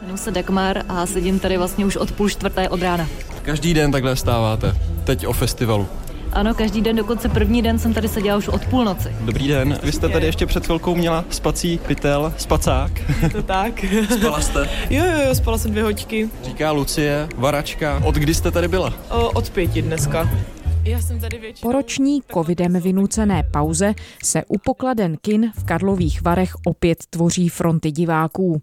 Jmenuji se Dagmar a sedím tady vlastně už od půl čtvrté od rána. Každý den takhle vstáváte. Teď o festivalu. Ano, každý den, dokonce první den jsem tady seděla už od půlnoci. Dobrý den. Vy jste tady ještě před chvilkou měla spací pytel, spacák. To tak. Spala jste? Jo, jo, jo, spala jsem dvě hoďky. Říká Lucie, varačka. Od kdy jste tady byla? O, od pěti dneska. Já jsem tady většinou... Po roční covidem vynucené pauze se u pokladen kin v Karlových Varech opět tvoří fronty diváků.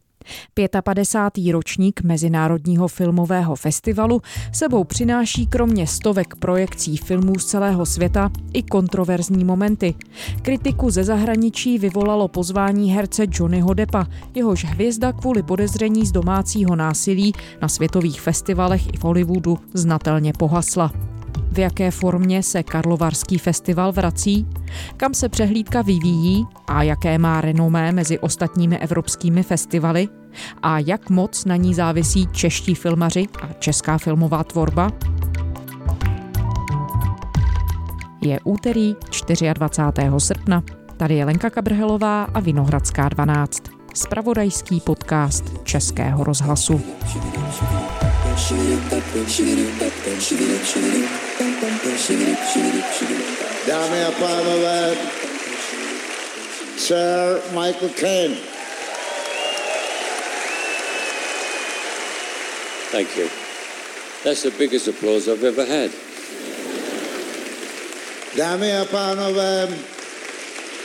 55. ročník Mezinárodního filmového festivalu sebou přináší kromě stovek projekcí filmů z celého světa i kontroverzní momenty. Kritiku ze zahraničí vyvolalo pozvání herce Johnnyho Deppa, jehož hvězda kvůli podezření z domácího násilí na světových festivalech i v Hollywoodu znatelně pohasla. V jaké formě se Karlovarský festival vrací? Kam se přehlídka vyvíjí a jaké má renomé mezi ostatními evropskými festivaly? A jak moc na ní závisí čeští filmaři a česká filmová tvorba? Je úterý 24. srpna. Tady je Lenka Kabrhelová a Vinohradská 12. Spravodajský podcast Českého rozhlasu. Dámy a pánové, Sir Michael Caine. Thank you. That's the biggest applause I've ever had. Dámy a pánové,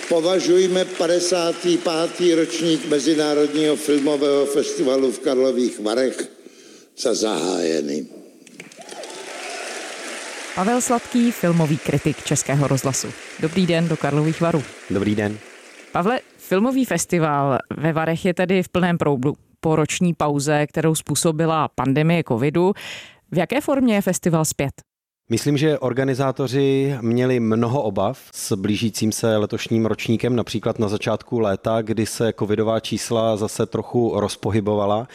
považujme 55. ročník Mezinárodního filmového festivalu v Karlových Varech za zahájený. Pavel Sladký, filmový kritik Českého rozhlasu. Dobrý den do Karlových Varů. Dobrý den. Pavle, filmový festival ve Varech je tedy v plném proudu po roční pauze, kterou způsobila pandemie covidu. V jaké formě je festival zpět? Myslím, že organizátoři měli mnoho obav s blížícím se letošním ročníkem, například na začátku léta, kdy se covidová čísla zase trochu rozpohybovala.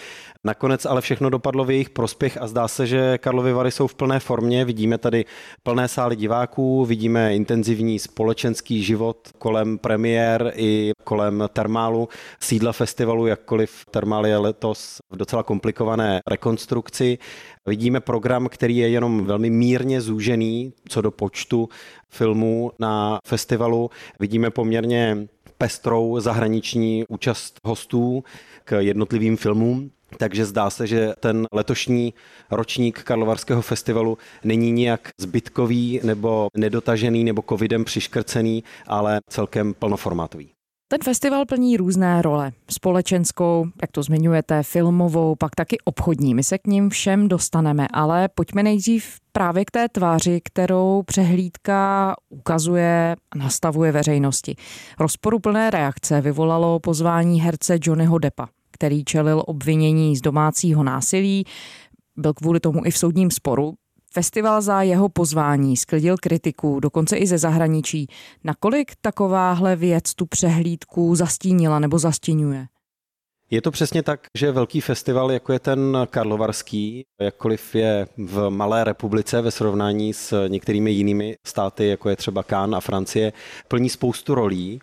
Nakonec ale všechno dopadlo v jejich prospěch a zdá se, že Karlovy Vary jsou v plné formě. Vidíme tady plné sály diváků, vidíme intenzivní společenský život kolem premiér i kolem termálu, sídla festivalu, jakkoliv termál je letos v docela komplikované rekonstrukci. Vidíme program, který je jenom velmi mírně zúžený co do počtu filmů na festivalu. Vidíme poměrně pestrou zahraniční účast hostů k jednotlivým filmům. Takže zdá se, že ten letošní ročník Karlovarského festivalu není nijak zbytkový nebo nedotažený nebo covidem přiškrcený, ale celkem plnoformátový. Ten festival plní různé role. Společenskou, jak to zmiňujete, filmovou, pak taky obchodní. My se k ním všem dostaneme, ale pojďme nejdřív právě k té tváři, kterou přehlídka ukazuje a nastavuje veřejnosti. Rozporuplné reakce vyvolalo pozvání herce Johnnyho Deppa který čelil obvinění z domácího násilí, byl kvůli tomu i v soudním sporu. Festival za jeho pozvání sklidil kritiku, dokonce i ze zahraničí. Nakolik takováhle věc tu přehlídku zastínila nebo zastínuje? Je to přesně tak, že velký festival, jako je ten Karlovarský, jakkoliv je v malé republice ve srovnání s některými jinými státy, jako je třeba Cannes a Francie, plní spoustu rolí.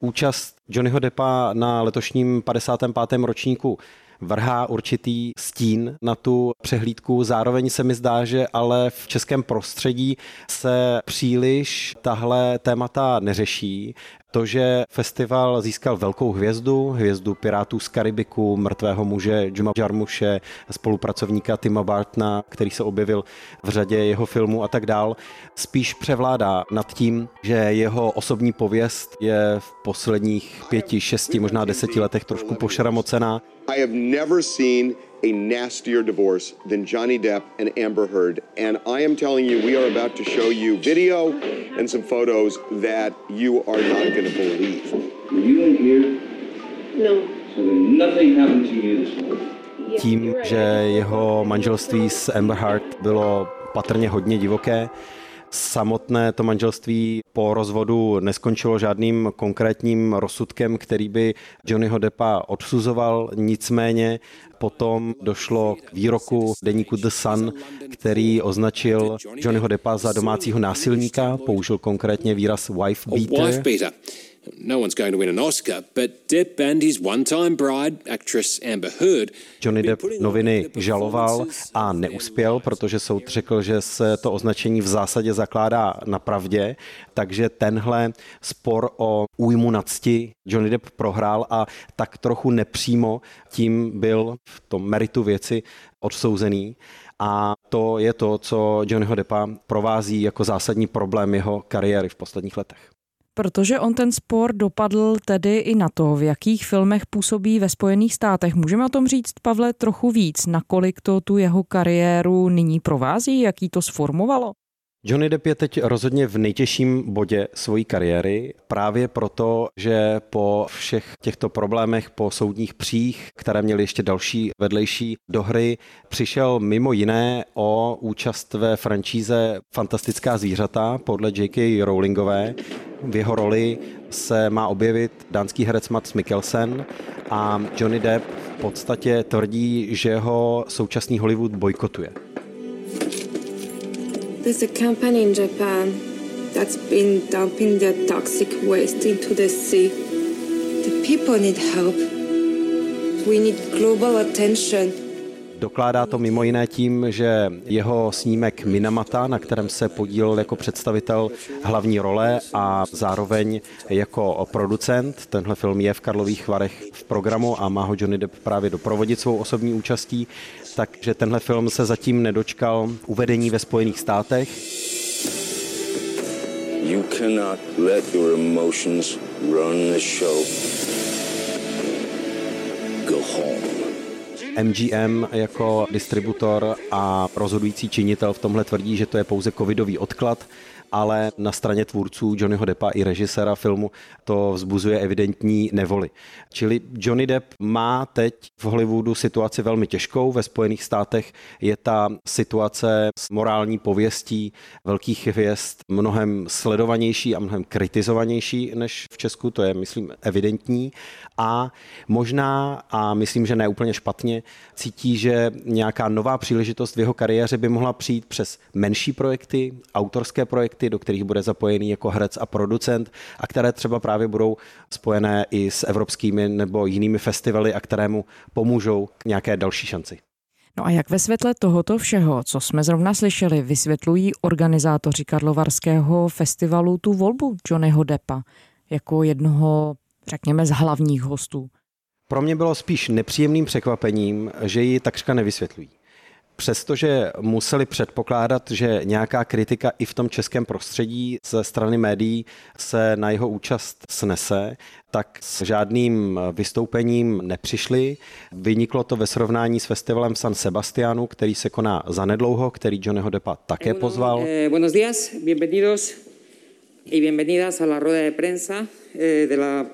Účast Johnnyho Deppa na letošním 55. ročníku vrhá určitý stín na tu přehlídku. Zároveň se mi zdá, že ale v českém prostředí se příliš tahle témata neřeší. To, že festival získal velkou hvězdu, hvězdu Pirátů z Karibiku, mrtvého muže Juma Jarmuše, spolupracovníka Tima Bartna, který se objevil v řadě jeho filmů a tak dál, spíš převládá nad tím, že jeho osobní pověst je v posledních pěti, šesti, možná deseti letech trošku pošramocená. I have never seen a nastier divorce than Johnny Depp and Amber Heard. And I am telling you, we are about to show you video and some photos that you are not going to believe. Were you in here? No. So then nothing happened to you this morning? Tím, že jeho manželství s Amber Heard bylo patrně hodně divoké, Samotné to manželství po rozvodu neskončilo žádným konkrétním rozsudkem, který by Johnnyho Deppa odsuzoval, nicméně potom došlo k výroku deníku The Sun, který označil Johnnyho Deppa za domácího násilníka, použil konkrétně výraz wife beater. No one's going to win an Oscar, but Depp and his one-time bride, actress Amber Heard, Johnny Depp noviny žaloval a neuspěl, protože soud řekl, že se to označení v zásadě zakládá na pravdě, takže tenhle spor o újmu nadsti Johnny Depp prohrál a tak trochu nepřímo tím byl v tom meritu věci odsouzený. A to je to, co Johnnyho Deppa provází jako zásadní problém jeho kariéry v posledních letech. Protože on ten spor dopadl tedy i na to, v jakých filmech působí ve Spojených státech. Můžeme o tom říct, Pavle, trochu víc, nakolik to tu jeho kariéru nyní provází, jaký to sformovalo? Johnny Depp je teď rozhodně v nejtěžším bodě své kariéry, právě proto, že po všech těchto problémech, po soudních přích, které měly ještě další vedlejší dohry, přišel mimo jiné o účast ve franšíze Fantastická zvířata podle J.K. Rowlingové. V jeho roli se má objevit dánský herec Mats Mikkelsen a Johnny Depp v podstatě tvrdí, že ho současný Hollywood bojkotuje. There's a company in Japan that's been dumping their toxic waste into the sea. The people need help. We need global attention. Dokládá to mimo jiné tím, že jeho snímek Minamata, na kterém se podílel jako představitel hlavní role a zároveň jako producent, tenhle film je v Karlových Varech v programu a má ho Johnny Depp právě doprovodit svou osobní účastí, takže tenhle film se zatím nedočkal uvedení ve Spojených státech. You cannot let your emotions run the show. Go home. MGM jako distributor a rozhodující činitel v tomhle tvrdí, že to je pouze covidový odklad ale na straně tvůrců Johnnyho Deppa i režiséra filmu to vzbuzuje evidentní nevoli. Čili Johnny Depp má teď v Hollywoodu situaci velmi těžkou. Ve Spojených státech je ta situace s morální pověstí velkých hvězd mnohem sledovanější a mnohem kritizovanější než v Česku, to je, myslím, evidentní. A možná, a myslím, že ne úplně špatně, cítí, že nějaká nová příležitost v jeho kariéře by mohla přijít přes menší projekty, autorské projekty, projekty, do kterých bude zapojený jako herec a producent a které třeba právě budou spojené i s evropskými nebo jinými festivaly a kterému pomůžou k nějaké další šanci. No a jak ve světle tohoto všeho, co jsme zrovna slyšeli, vysvětlují organizátoři Karlovarského festivalu tu volbu Johnnyho Deppa jako jednoho, řekněme, z hlavních hostů? Pro mě bylo spíš nepříjemným překvapením, že ji takřka nevysvětlují. Přestože museli předpokládat, že nějaká kritika i v tom českém prostředí ze strany médií se na jeho účast snese, tak s žádným vystoupením nepřišli. Vyniklo to ve srovnání s festivalem San Sebastianu, který se koná zanedlouho, který Johnnyho Deppa také pozval. Eh, buenos días, bienvenidos y bienvenidas a la rueda de prensa eh, de la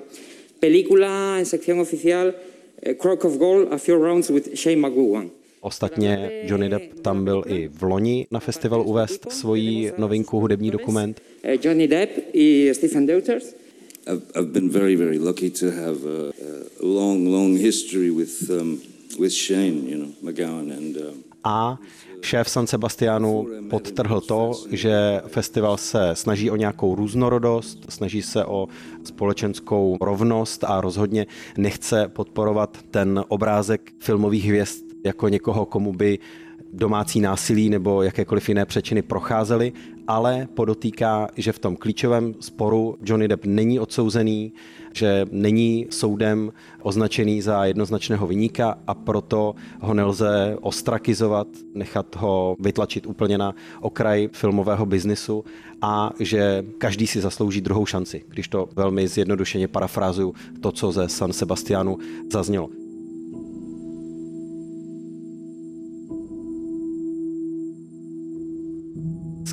película en sección oficial eh, Crock of Gold, A Few Rounds with Shane McGowan. Ostatně Johnny Depp tam byl i v loni na festival uvést svoji novinku hudební dokument. Eh, Johnny Depp i Stephen Deuters. I've, been very, very lucky to have a, a long, long history with, um, with Shane, you know, McGowan and... Uh, a šéf San Sebastianu podtrhl to, že festival se snaží o nějakou různorodost, snaží se o společenskou rovnost a rozhodně nechce podporovat ten obrázek filmových hvězd jako někoho, komu by domácí násilí nebo jakékoliv jiné přečiny procházely, ale podotýká, že v tom klíčovém sporu Johnny Depp není odsouzený, že není soudem označený za jednoznačného vyníka a proto ho nelze ostrakizovat, nechat ho vytlačit úplně na okraj filmového biznisu a že každý si zaslouží druhou šanci, když to velmi zjednodušeně parafrázuju to, co ze San Sebastianu zaznělo.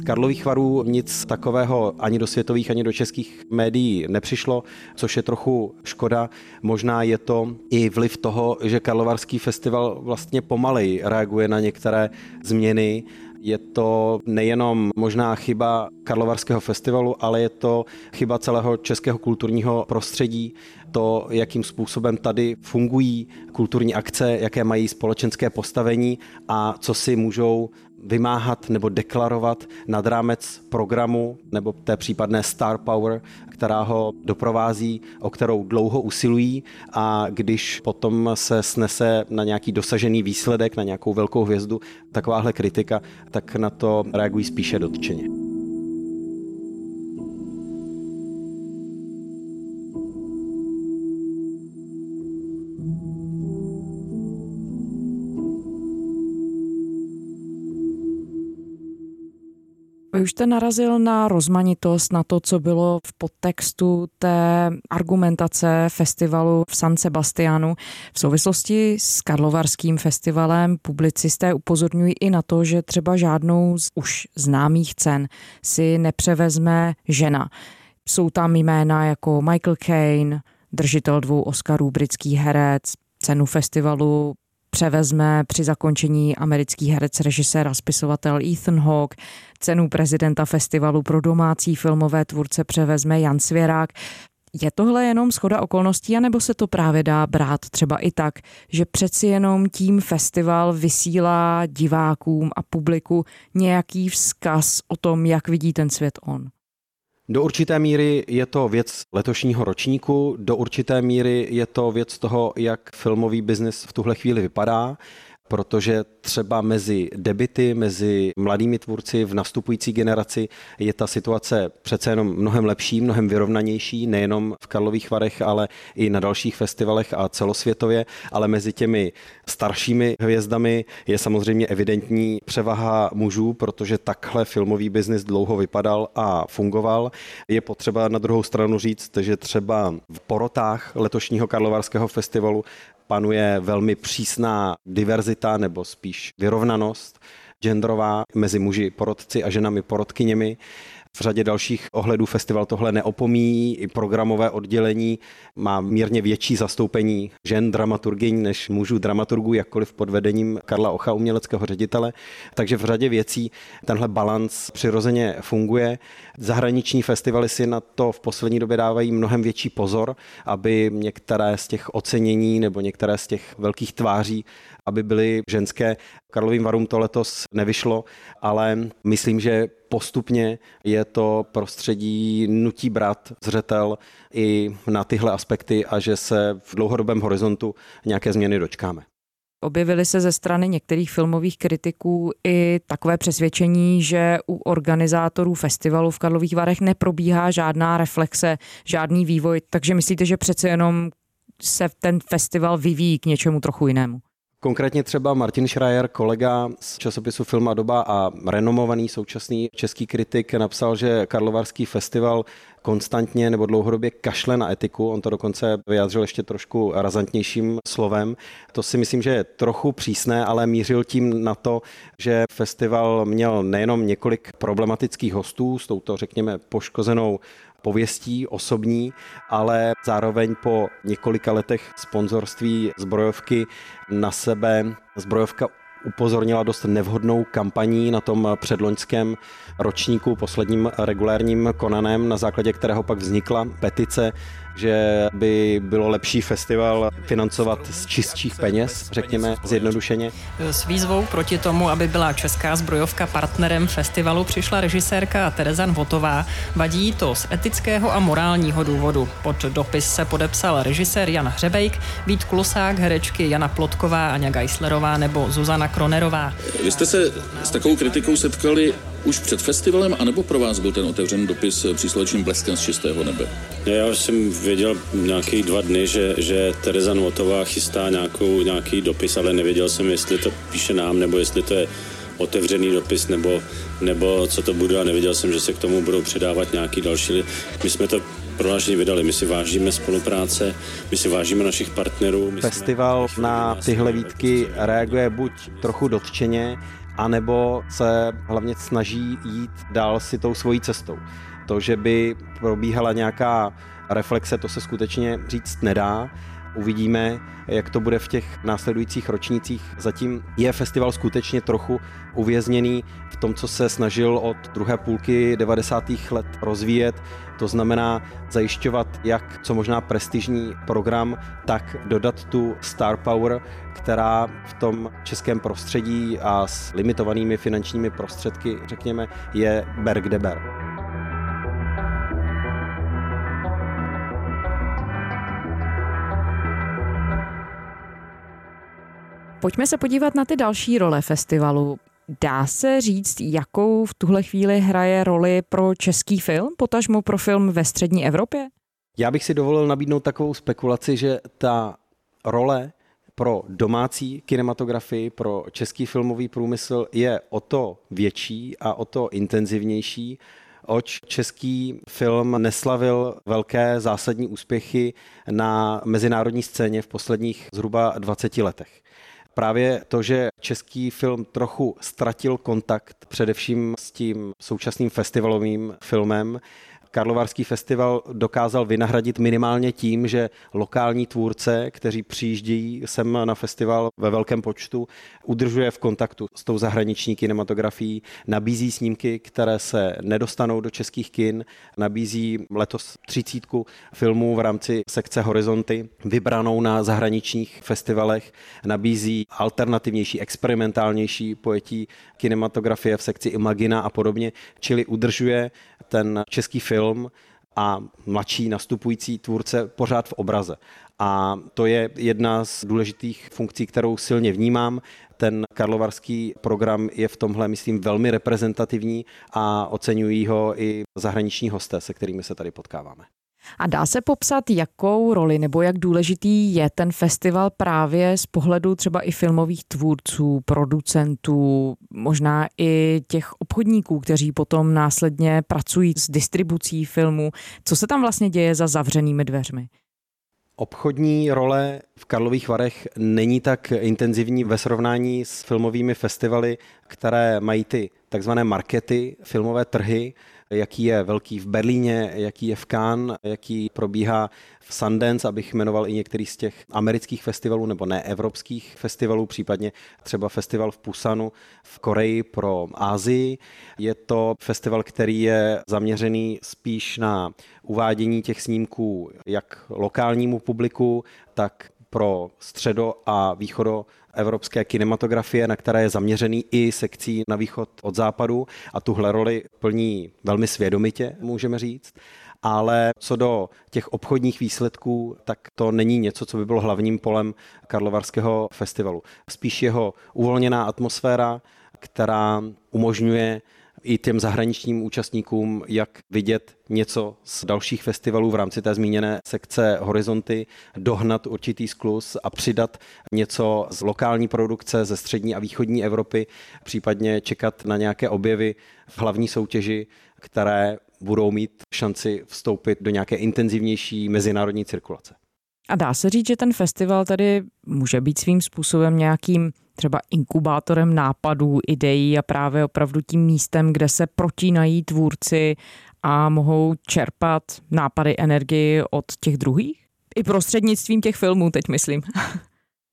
Karlových varů nic takového ani do světových, ani do českých médií nepřišlo, což je trochu škoda. Možná je to i vliv toho, že Karlovarský festival vlastně pomalej reaguje na některé změny je to nejenom možná chyba Karlovarského festivalu, ale je to chyba celého českého kulturního prostředí, to, jakým způsobem tady fungují kulturní akce, jaké mají společenské postavení a co si můžou vymáhat nebo deklarovat nad rámec programu nebo té případné star power, která ho doprovází, o kterou dlouho usilují a když potom se snese na nějaký dosažený výsledek, na nějakou velkou hvězdu, takováhle kritika, tak na to reagují spíše dotčeně. Už jste narazil na rozmanitost, na to, co bylo v podtextu té argumentace festivalu v San Sebastianu. V souvislosti s Karlovarským festivalem publicisté upozorňují i na to, že třeba žádnou z už známých cen si nepřevezme žena. Jsou tam jména jako Michael Caine, držitel dvou Oscarů, britský herec, cenu festivalu převezme při zakončení americký herec, režisér a spisovatel Ethan Hawke. Cenu prezidenta festivalu pro domácí filmové tvůrce převezme Jan Svěrák. Je tohle jenom schoda okolností, anebo se to právě dá brát třeba i tak, že přeci jenom tím festival vysílá divákům a publiku nějaký vzkaz o tom, jak vidí ten svět on? Do určité míry je to věc letošního ročníku, do určité míry je to věc toho, jak filmový biznis v tuhle chvíli vypadá protože třeba mezi debity, mezi mladými tvůrci v nastupující generaci je ta situace přece jenom mnohem lepší, mnohem vyrovnanější, nejenom v Karlových Varech, ale i na dalších festivalech a celosvětově, ale mezi těmi staršími hvězdami je samozřejmě evidentní převaha mužů, protože takhle filmový biznis dlouho vypadal a fungoval. Je potřeba na druhou stranu říct, že třeba v porotách letošního Karlovarského festivalu panuje velmi přísná diverzita nebo spíš vyrovnanost genderová mezi muži porodci a ženami porodkyněmi. V řadě dalších ohledů festival tohle neopomíjí, i programové oddělení má mírně větší zastoupení žen dramaturgyň než mužů dramaturgů, jakkoliv pod vedením Karla Ocha, uměleckého ředitele. Takže v řadě věcí tenhle balans přirozeně funguje. Zahraniční festivaly si na to v poslední době dávají mnohem větší pozor, aby některé z těch ocenění nebo některé z těch velkých tváří aby byly ženské. Karlovým varům to letos nevyšlo, ale myslím, že postupně je to prostředí nutí brát zřetel i na tyhle aspekty a že se v dlouhodobém horizontu nějaké změny dočkáme. Objevily se ze strany některých filmových kritiků i takové přesvědčení, že u organizátorů festivalu v Karlových Varech neprobíhá žádná reflexe, žádný vývoj, takže myslíte, že přece jenom se ten festival vyvíjí k něčemu trochu jinému? Konkrétně třeba Martin Schreier, kolega z časopisu Film a doba a renomovaný současný český kritik, napsal, že Karlovarský festival konstantně nebo dlouhodobě kašle na etiku. On to dokonce vyjádřil ještě trošku razantnějším slovem. To si myslím, že je trochu přísné, ale mířil tím na to, že festival měl nejenom několik problematických hostů s touto, řekněme, poškozenou pověstí osobní, ale zároveň po několika letech sponzorství zbrojovky na sebe zbrojovka upozornila dost nevhodnou kampaní na tom předloňském ročníku, posledním regulérním konanem, na základě kterého pak vznikla petice že by bylo lepší festival financovat z čistších peněz, řekněme zjednodušeně. S výzvou proti tomu, aby byla česká zbrojovka partnerem festivalu, přišla režisérka Tereza Votová. Vadí to z etického a morálního důvodu. Pod dopis se podepsal režisér Jan Hřebejk, Vít Klusák, herečky Jana Plotková, Aňa Geislerová nebo Zuzana Kronerová. Vy jste se s takovou kritikou setkali už před festivalem, anebo pro vás byl ten otevřený dopis příslovečným bleskem z čistého nebe? Já už jsem věděl nějaký dva dny, že, že Tereza Notová chystá nějakou, nějaký dopis, ale nevěděl jsem, jestli to píše nám, nebo jestli to je otevřený dopis, nebo, nebo co to bude a nevěděl jsem, že se k tomu budou předávat nějaký další. My jsme to prohlášení vydali. My si vážíme spolupráce, my si vážíme našich partnerů. Festival na tyhle výtky reaguje buď trochu dotčeně, anebo se hlavně snaží jít dál si tou svojí cestou. To, že by probíhala nějaká reflexe, to se skutečně říct nedá. Uvidíme, jak to bude v těch následujících ročnících. Zatím je festival skutečně trochu uvězněný tom, co se snažil od druhé půlky 90. let rozvíjet. To znamená zajišťovat jak co možná prestižní program, tak dodat tu star power, která v tom českém prostředí a s limitovanými finančními prostředky, řekněme, je ber kde ber. Pojďme se podívat na ty další role festivalu. Dá se říct, jakou v tuhle chvíli hraje roli pro český film, potažmo pro film ve střední Evropě? Já bych si dovolil nabídnout takovou spekulaci, že ta role pro domácí kinematografii, pro český filmový průmysl je o to větší a o to intenzivnější, oč český film neslavil velké zásadní úspěchy na mezinárodní scéně v posledních zhruba 20 letech právě to, že český film trochu ztratil kontakt především s tím současným festivalovým filmem, Karlovarský festival dokázal vynahradit minimálně tím, že lokální tvůrce, kteří přijíždějí sem na festival ve velkém počtu, udržuje v kontaktu s tou zahraniční kinematografií, nabízí snímky, které se nedostanou do českých kin, nabízí letos třicítku filmů v rámci sekce Horizonty, vybranou na zahraničních festivalech, nabízí alternativnější, experimentálnější pojetí kinematografie v sekci Imagina a podobně, čili udržuje ten český film a mladší nastupující tvůrce pořád v obraze. A to je jedna z důležitých funkcí, kterou silně vnímám. Ten karlovarský program je v tomhle, myslím, velmi reprezentativní a oceňují ho i zahraniční hosté, se kterými se tady potkáváme. A dá se popsat, jakou roli nebo jak důležitý je ten festival právě z pohledu třeba i filmových tvůrců, producentů, možná i těch obchodníků, kteří potom následně pracují s distribucí filmu. Co se tam vlastně děje za zavřenými dveřmi? Obchodní role v Karlových Varech není tak intenzivní ve srovnání s filmovými festivaly, které mají ty takzvané markety, filmové trhy, jaký je velký v Berlíně, jaký je v Cannes, jaký probíhá v Sundance, abych jmenoval i některý z těch amerických festivalů nebo ne evropských festivalů, případně třeba festival v Pusanu v Koreji pro Ázii. Je to festival, který je zaměřený spíš na uvádění těch snímků jak lokálnímu publiku, tak pro středo a východo evropské kinematografie, na které je zaměřený i sekcí na východ od západu a tuhle roli plní velmi svědomitě, můžeme říct. Ale co do těch obchodních výsledků, tak to není něco, co by bylo hlavním polem Karlovarského festivalu. Spíš jeho uvolněná atmosféra, která umožňuje i těm zahraničním účastníkům, jak vidět něco z dalších festivalů v rámci té zmíněné sekce Horizonty, dohnat určitý sklus a přidat něco z lokální produkce ze střední a východní Evropy, případně čekat na nějaké objevy v hlavní soutěži, které budou mít šanci vstoupit do nějaké intenzivnější mezinárodní cirkulace. A dá se říct, že ten festival tady může být svým způsobem nějakým třeba inkubátorem nápadů, ideí a právě opravdu tím místem, kde se protínají tvůrci a mohou čerpat nápady, energii od těch druhých? I prostřednictvím těch filmů, teď myslím.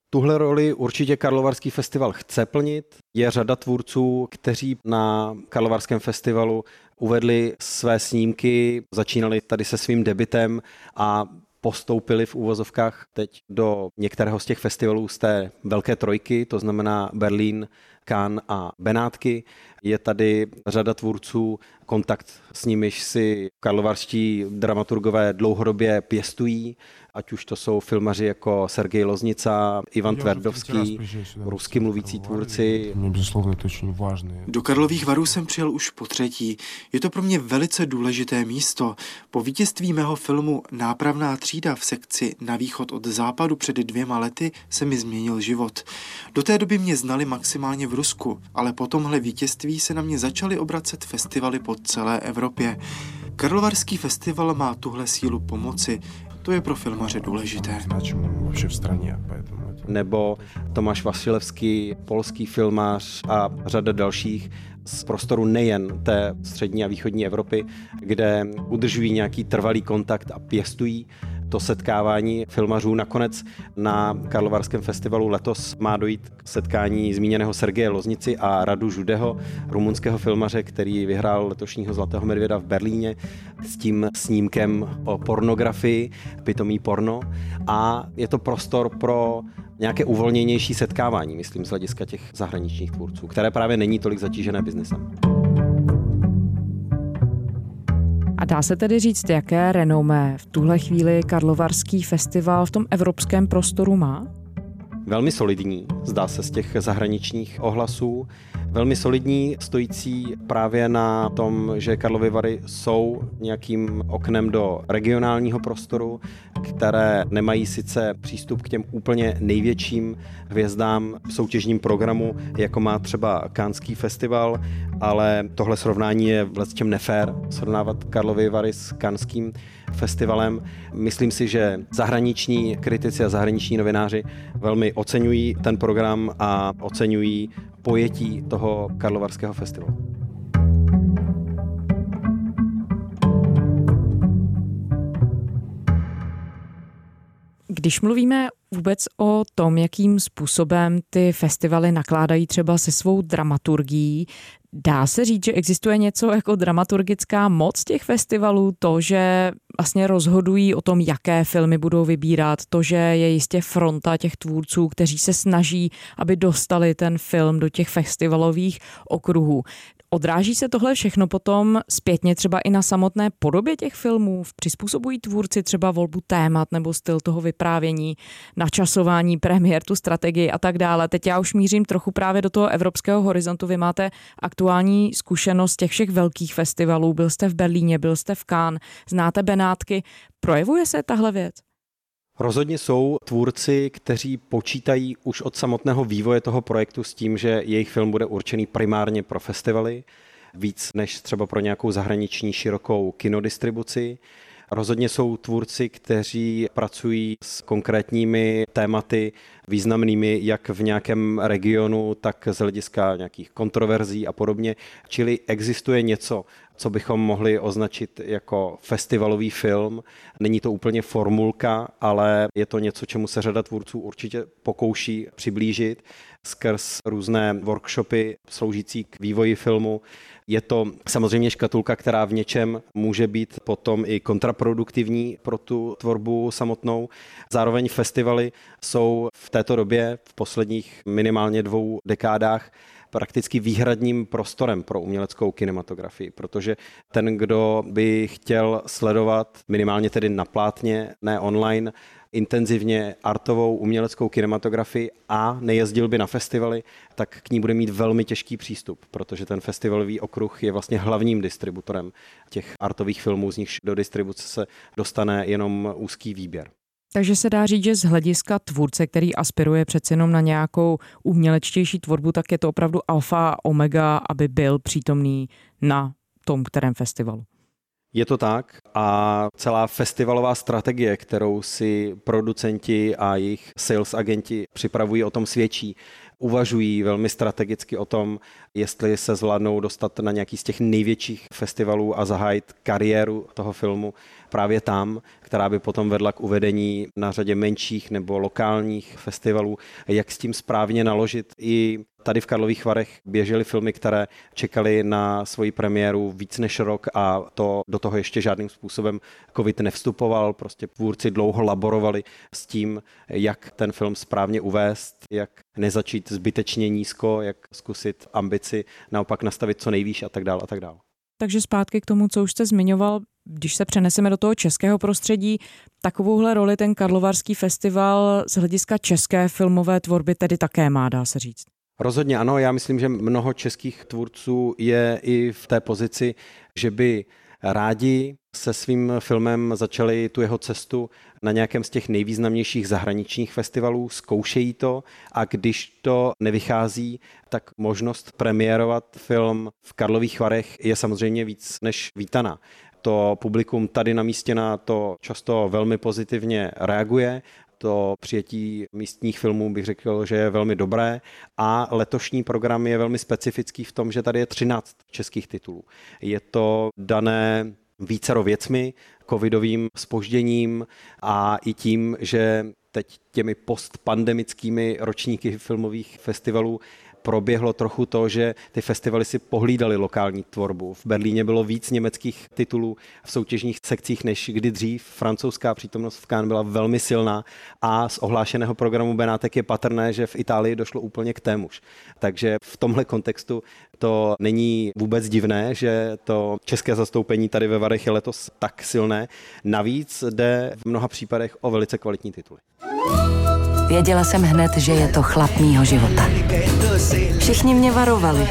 Tuhle roli určitě Karlovarský festival chce plnit. Je řada tvůrců, kteří na Karlovarském festivalu uvedli své snímky, začínali tady se svým debitem a postoupili v úvozovkách teď do některého z těch festivalů z té velké trojky, to znamená Berlín, Cannes a Benátky. Je tady řada tvůrců, kontakt s nimiž si karlovarští dramaturgové dlouhodobě pěstují ať už to jsou filmaři jako Sergej Loznica, Ivan Tverdovský, rusky mluvící tvůrci. Do Karlových varů jsem přijel už po třetí. Je to pro mě velice důležité místo. Po vítězství mého filmu Nápravná třída v sekci Na východ od západu před dvěma lety se mi změnil život. Do té doby mě znali maximálně v Rusku, ale po tomhle vítězství se na mě začaly obracet festivaly po celé Evropě. Karlovarský festival má tuhle sílu pomoci. To je pro filmaře důležité. Nebo Tomáš Vasilevský, polský filmář a řada dalších z prostoru nejen té střední a východní Evropy, kde udržují nějaký trvalý kontakt a pěstují to setkávání filmařů. Nakonec na Karlovarském festivalu letos má dojít k setkání zmíněného Sergeje Loznici a Radu Žudeho, rumunského filmaře, který vyhrál letošního Zlatého medvěda v Berlíně s tím snímkem o pornografii, pitomý porno. A je to prostor pro nějaké uvolněnější setkávání, myslím, z hlediska těch zahraničních tvůrců, které právě není tolik zatížené biznesem. Dá se tedy říct, jaké renomé v tuhle chvíli Karlovarský festival v tom evropském prostoru má? Velmi solidní, zdá se z těch zahraničních ohlasů. Velmi solidní, stojící právě na tom, že Karlovy Vary jsou nějakým oknem do regionálního prostoru, které nemají sice přístup k těm úplně největším hvězdám v soutěžním programu, jako má třeba Kánský festival, ale tohle srovnání je vlastně nefér srovnávat Karlovy Vary s Kánským festivalem. Myslím si, že zahraniční kritici a zahraniční novináři velmi oceňují ten program a oceňují pojetí toho Karlovarského festivalu. Když mluvíme vůbec o tom, jakým způsobem ty festivaly nakládají třeba se svou dramaturgií, dá se říct, že existuje něco jako dramaturgická moc těch festivalů, to, že vlastně rozhodují o tom, jaké filmy budou vybírat, to, že je jistě fronta těch tvůrců, kteří se snaží, aby dostali ten film do těch festivalových okruhů. Odráží se tohle všechno potom zpětně třeba i na samotné podobě těch filmů? Přizpůsobují tvůrci třeba volbu témat nebo styl toho vyprávění, načasování premiér, tu strategii a tak dále. Teď já už mířím trochu právě do toho evropského horizontu. Vy máte aktuální zkušenost těch všech velkých festivalů. Byl jste v Berlíně, byl jste v Cannes, znáte Benátky. Projevuje se tahle věc? Rozhodně jsou tvůrci, kteří počítají už od samotného vývoje toho projektu s tím, že jejich film bude určený primárně pro festivaly, víc než třeba pro nějakou zahraniční širokou kinodistribuci. Rozhodně jsou tvůrci, kteří pracují s konkrétními tématy významnými jak v nějakém regionu, tak z hlediska nějakých kontroverzí a podobně. Čili existuje něco, co bychom mohli označit jako festivalový film. Není to úplně formulka, ale je to něco, čemu se řada tvůrců určitě pokouší přiblížit skrz různé workshopy sloužící k vývoji filmu. Je to samozřejmě škatulka, která v něčem může být potom i kontraproduktivní pro tu tvorbu samotnou. Zároveň festivaly jsou v této době, v posledních minimálně dvou dekádách, prakticky výhradním prostorem pro uměleckou kinematografii, protože ten, kdo by chtěl sledovat minimálně tedy na plátně, ne online, intenzivně artovou uměleckou kinematografii a nejezdil by na festivaly, tak k ní bude mít velmi těžký přístup, protože ten festivalový okruh je vlastně hlavním distributorem těch artových filmů, z nichž do distribuce se dostane jenom úzký výběr. Takže se dá říct, že z hlediska tvůrce, který aspiruje přece jenom na nějakou umělečtější tvorbu, tak je to opravdu alfa a omega, aby byl přítomný na tom kterém festivalu. Je to tak a celá festivalová strategie, kterou si producenti a jejich sales agenti připravují, o tom svědčí. Uvažují velmi strategicky o tom, jestli se zvládnou dostat na nějaký z těch největších festivalů a zahájit kariéru toho filmu právě tam, která by potom vedla k uvedení na řadě menších nebo lokálních festivalů, jak s tím správně naložit. I tady v Karlových Varech běžely filmy, které čekaly na svoji premiéru víc než rok a to do toho ještě žádným způsobem covid nevstupoval. Prostě tvůrci dlouho laborovali s tím, jak ten film správně uvést, jak nezačít zbytečně nízko, jak zkusit ambici naopak nastavit co nejvýš a tak dále a tak dále. Takže zpátky k tomu, co už jste zmiňoval, když se přeneseme do toho českého prostředí, takovouhle roli ten Karlovarský festival z hlediska české filmové tvorby tedy také má, dá se říct. Rozhodně ano, já myslím, že mnoho českých tvůrců je i v té pozici, že by rádi se svým filmem začali tu jeho cestu na nějakém z těch nejvýznamnějších zahraničních festivalů, zkoušejí to a když to nevychází, tak možnost premiérovat film v Karlových Varech je samozřejmě víc než vítaná. To publikum tady na místě na to často velmi pozitivně reaguje to přijetí místních filmů bych řekl, že je velmi dobré a letošní program je velmi specifický v tom, že tady je 13 českých titulů. Je to dané vícero věcmi, covidovým spožděním a i tím, že teď těmi postpandemickými ročníky filmových festivalů proběhlo trochu to, že ty festivaly si pohlídali lokální tvorbu. V Berlíně bylo víc německých titulů v soutěžních sekcích než kdy dřív. Francouzská přítomnost v Cannes byla velmi silná a z ohlášeného programu Benátek je patrné, že v Itálii došlo úplně k témuž. Takže v tomhle kontextu to není vůbec divné, že to české zastoupení tady ve Varech je letos tak silné. Navíc jde v mnoha případech o velice kvalitní tituly. Věděla jsem hned, že je to chlap mýho života. Všichni mě varovali.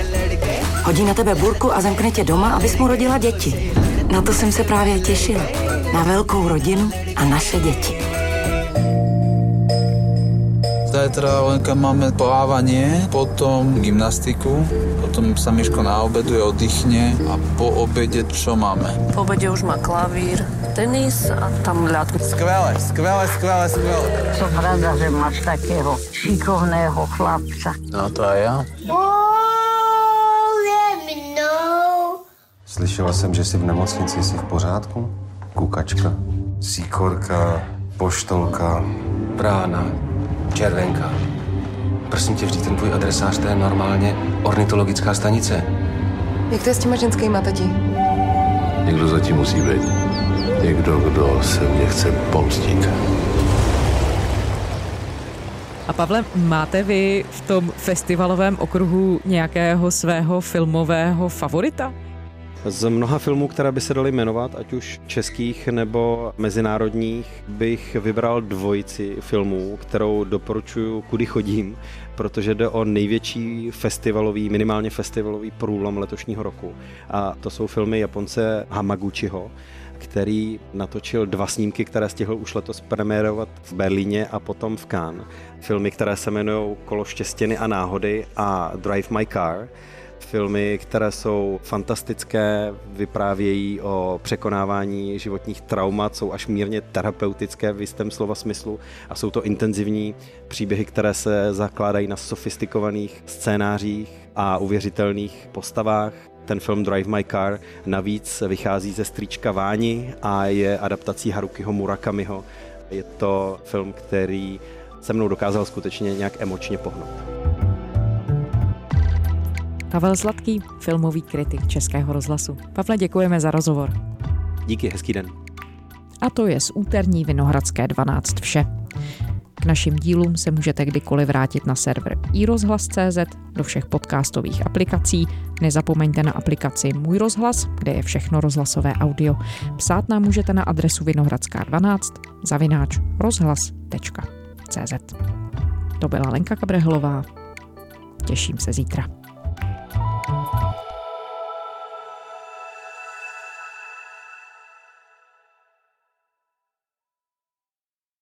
Hodí na tebe burku a zamkne tě doma, abys mu rodila děti. Na to jsem se právě těšila. Na velkou rodinu a naše děti. Zajtra Lenka máme plávanie, potom gymnastiku, potom sa Miško naobeduje, oddychne a po obede čo máme? Po obede už má klavír, tenis a tam ľad. Skvelé, skvelé, skvelé, skvelé. Som rada, že máš takého šikovného chlapca. No to aj ja. Slyšela jsem, že jsi v nemocnici, jsi v pořádku? Kukačka, síkorka, poštolka, Brána, červenka. Prosím tě, vždyť ten tvůj adresář, to je normálně ornitologická stanice. Jak to je s těma ženskýma, tati? Někdo zatím musí být. Někdo, kdo se mě chce pomstit. A Pavle, máte vy v tom festivalovém okruhu nějakého svého filmového favorita? Z mnoha filmů, které by se daly jmenovat, ať už českých nebo mezinárodních, bych vybral dvojici filmů, kterou doporučuji, kudy chodím, protože jde o největší festivalový, minimálně festivalový průlom letošního roku. A to jsou filmy Japonce Hamaguchiho, který natočil dva snímky, které stihl už letos premiérovat v Berlíně a potom v Cannes. Filmy, které se jmenují Kolo štěstěny a náhody a Drive My Car filmy, které jsou fantastické, vyprávějí o překonávání životních traumat, jsou až mírně terapeutické v jistém slova smyslu a jsou to intenzivní příběhy, které se zakládají na sofistikovaných scénářích a uvěřitelných postavách. Ten film Drive My Car navíc vychází ze strýčka Váni a je adaptací Harukiho Murakamiho. Je to film, který se mnou dokázal skutečně nějak emočně pohnout. Pavel Sladký, filmový kritik Českého rozhlasu. Pavle, děkujeme za rozhovor. Díky, hezký den. A to je z úterní Vinohradské 12 vše. K našim dílům se můžete kdykoliv vrátit na server iRozhlas.cz, do všech podcastových aplikací. Nezapomeňte na aplikaci Můj rozhlas, kde je všechno rozhlasové audio. Psát nám můžete na adresu vinohradská12 zavináč rozhlas.cz. To byla Lenka Kabrehlová. Těším se zítra.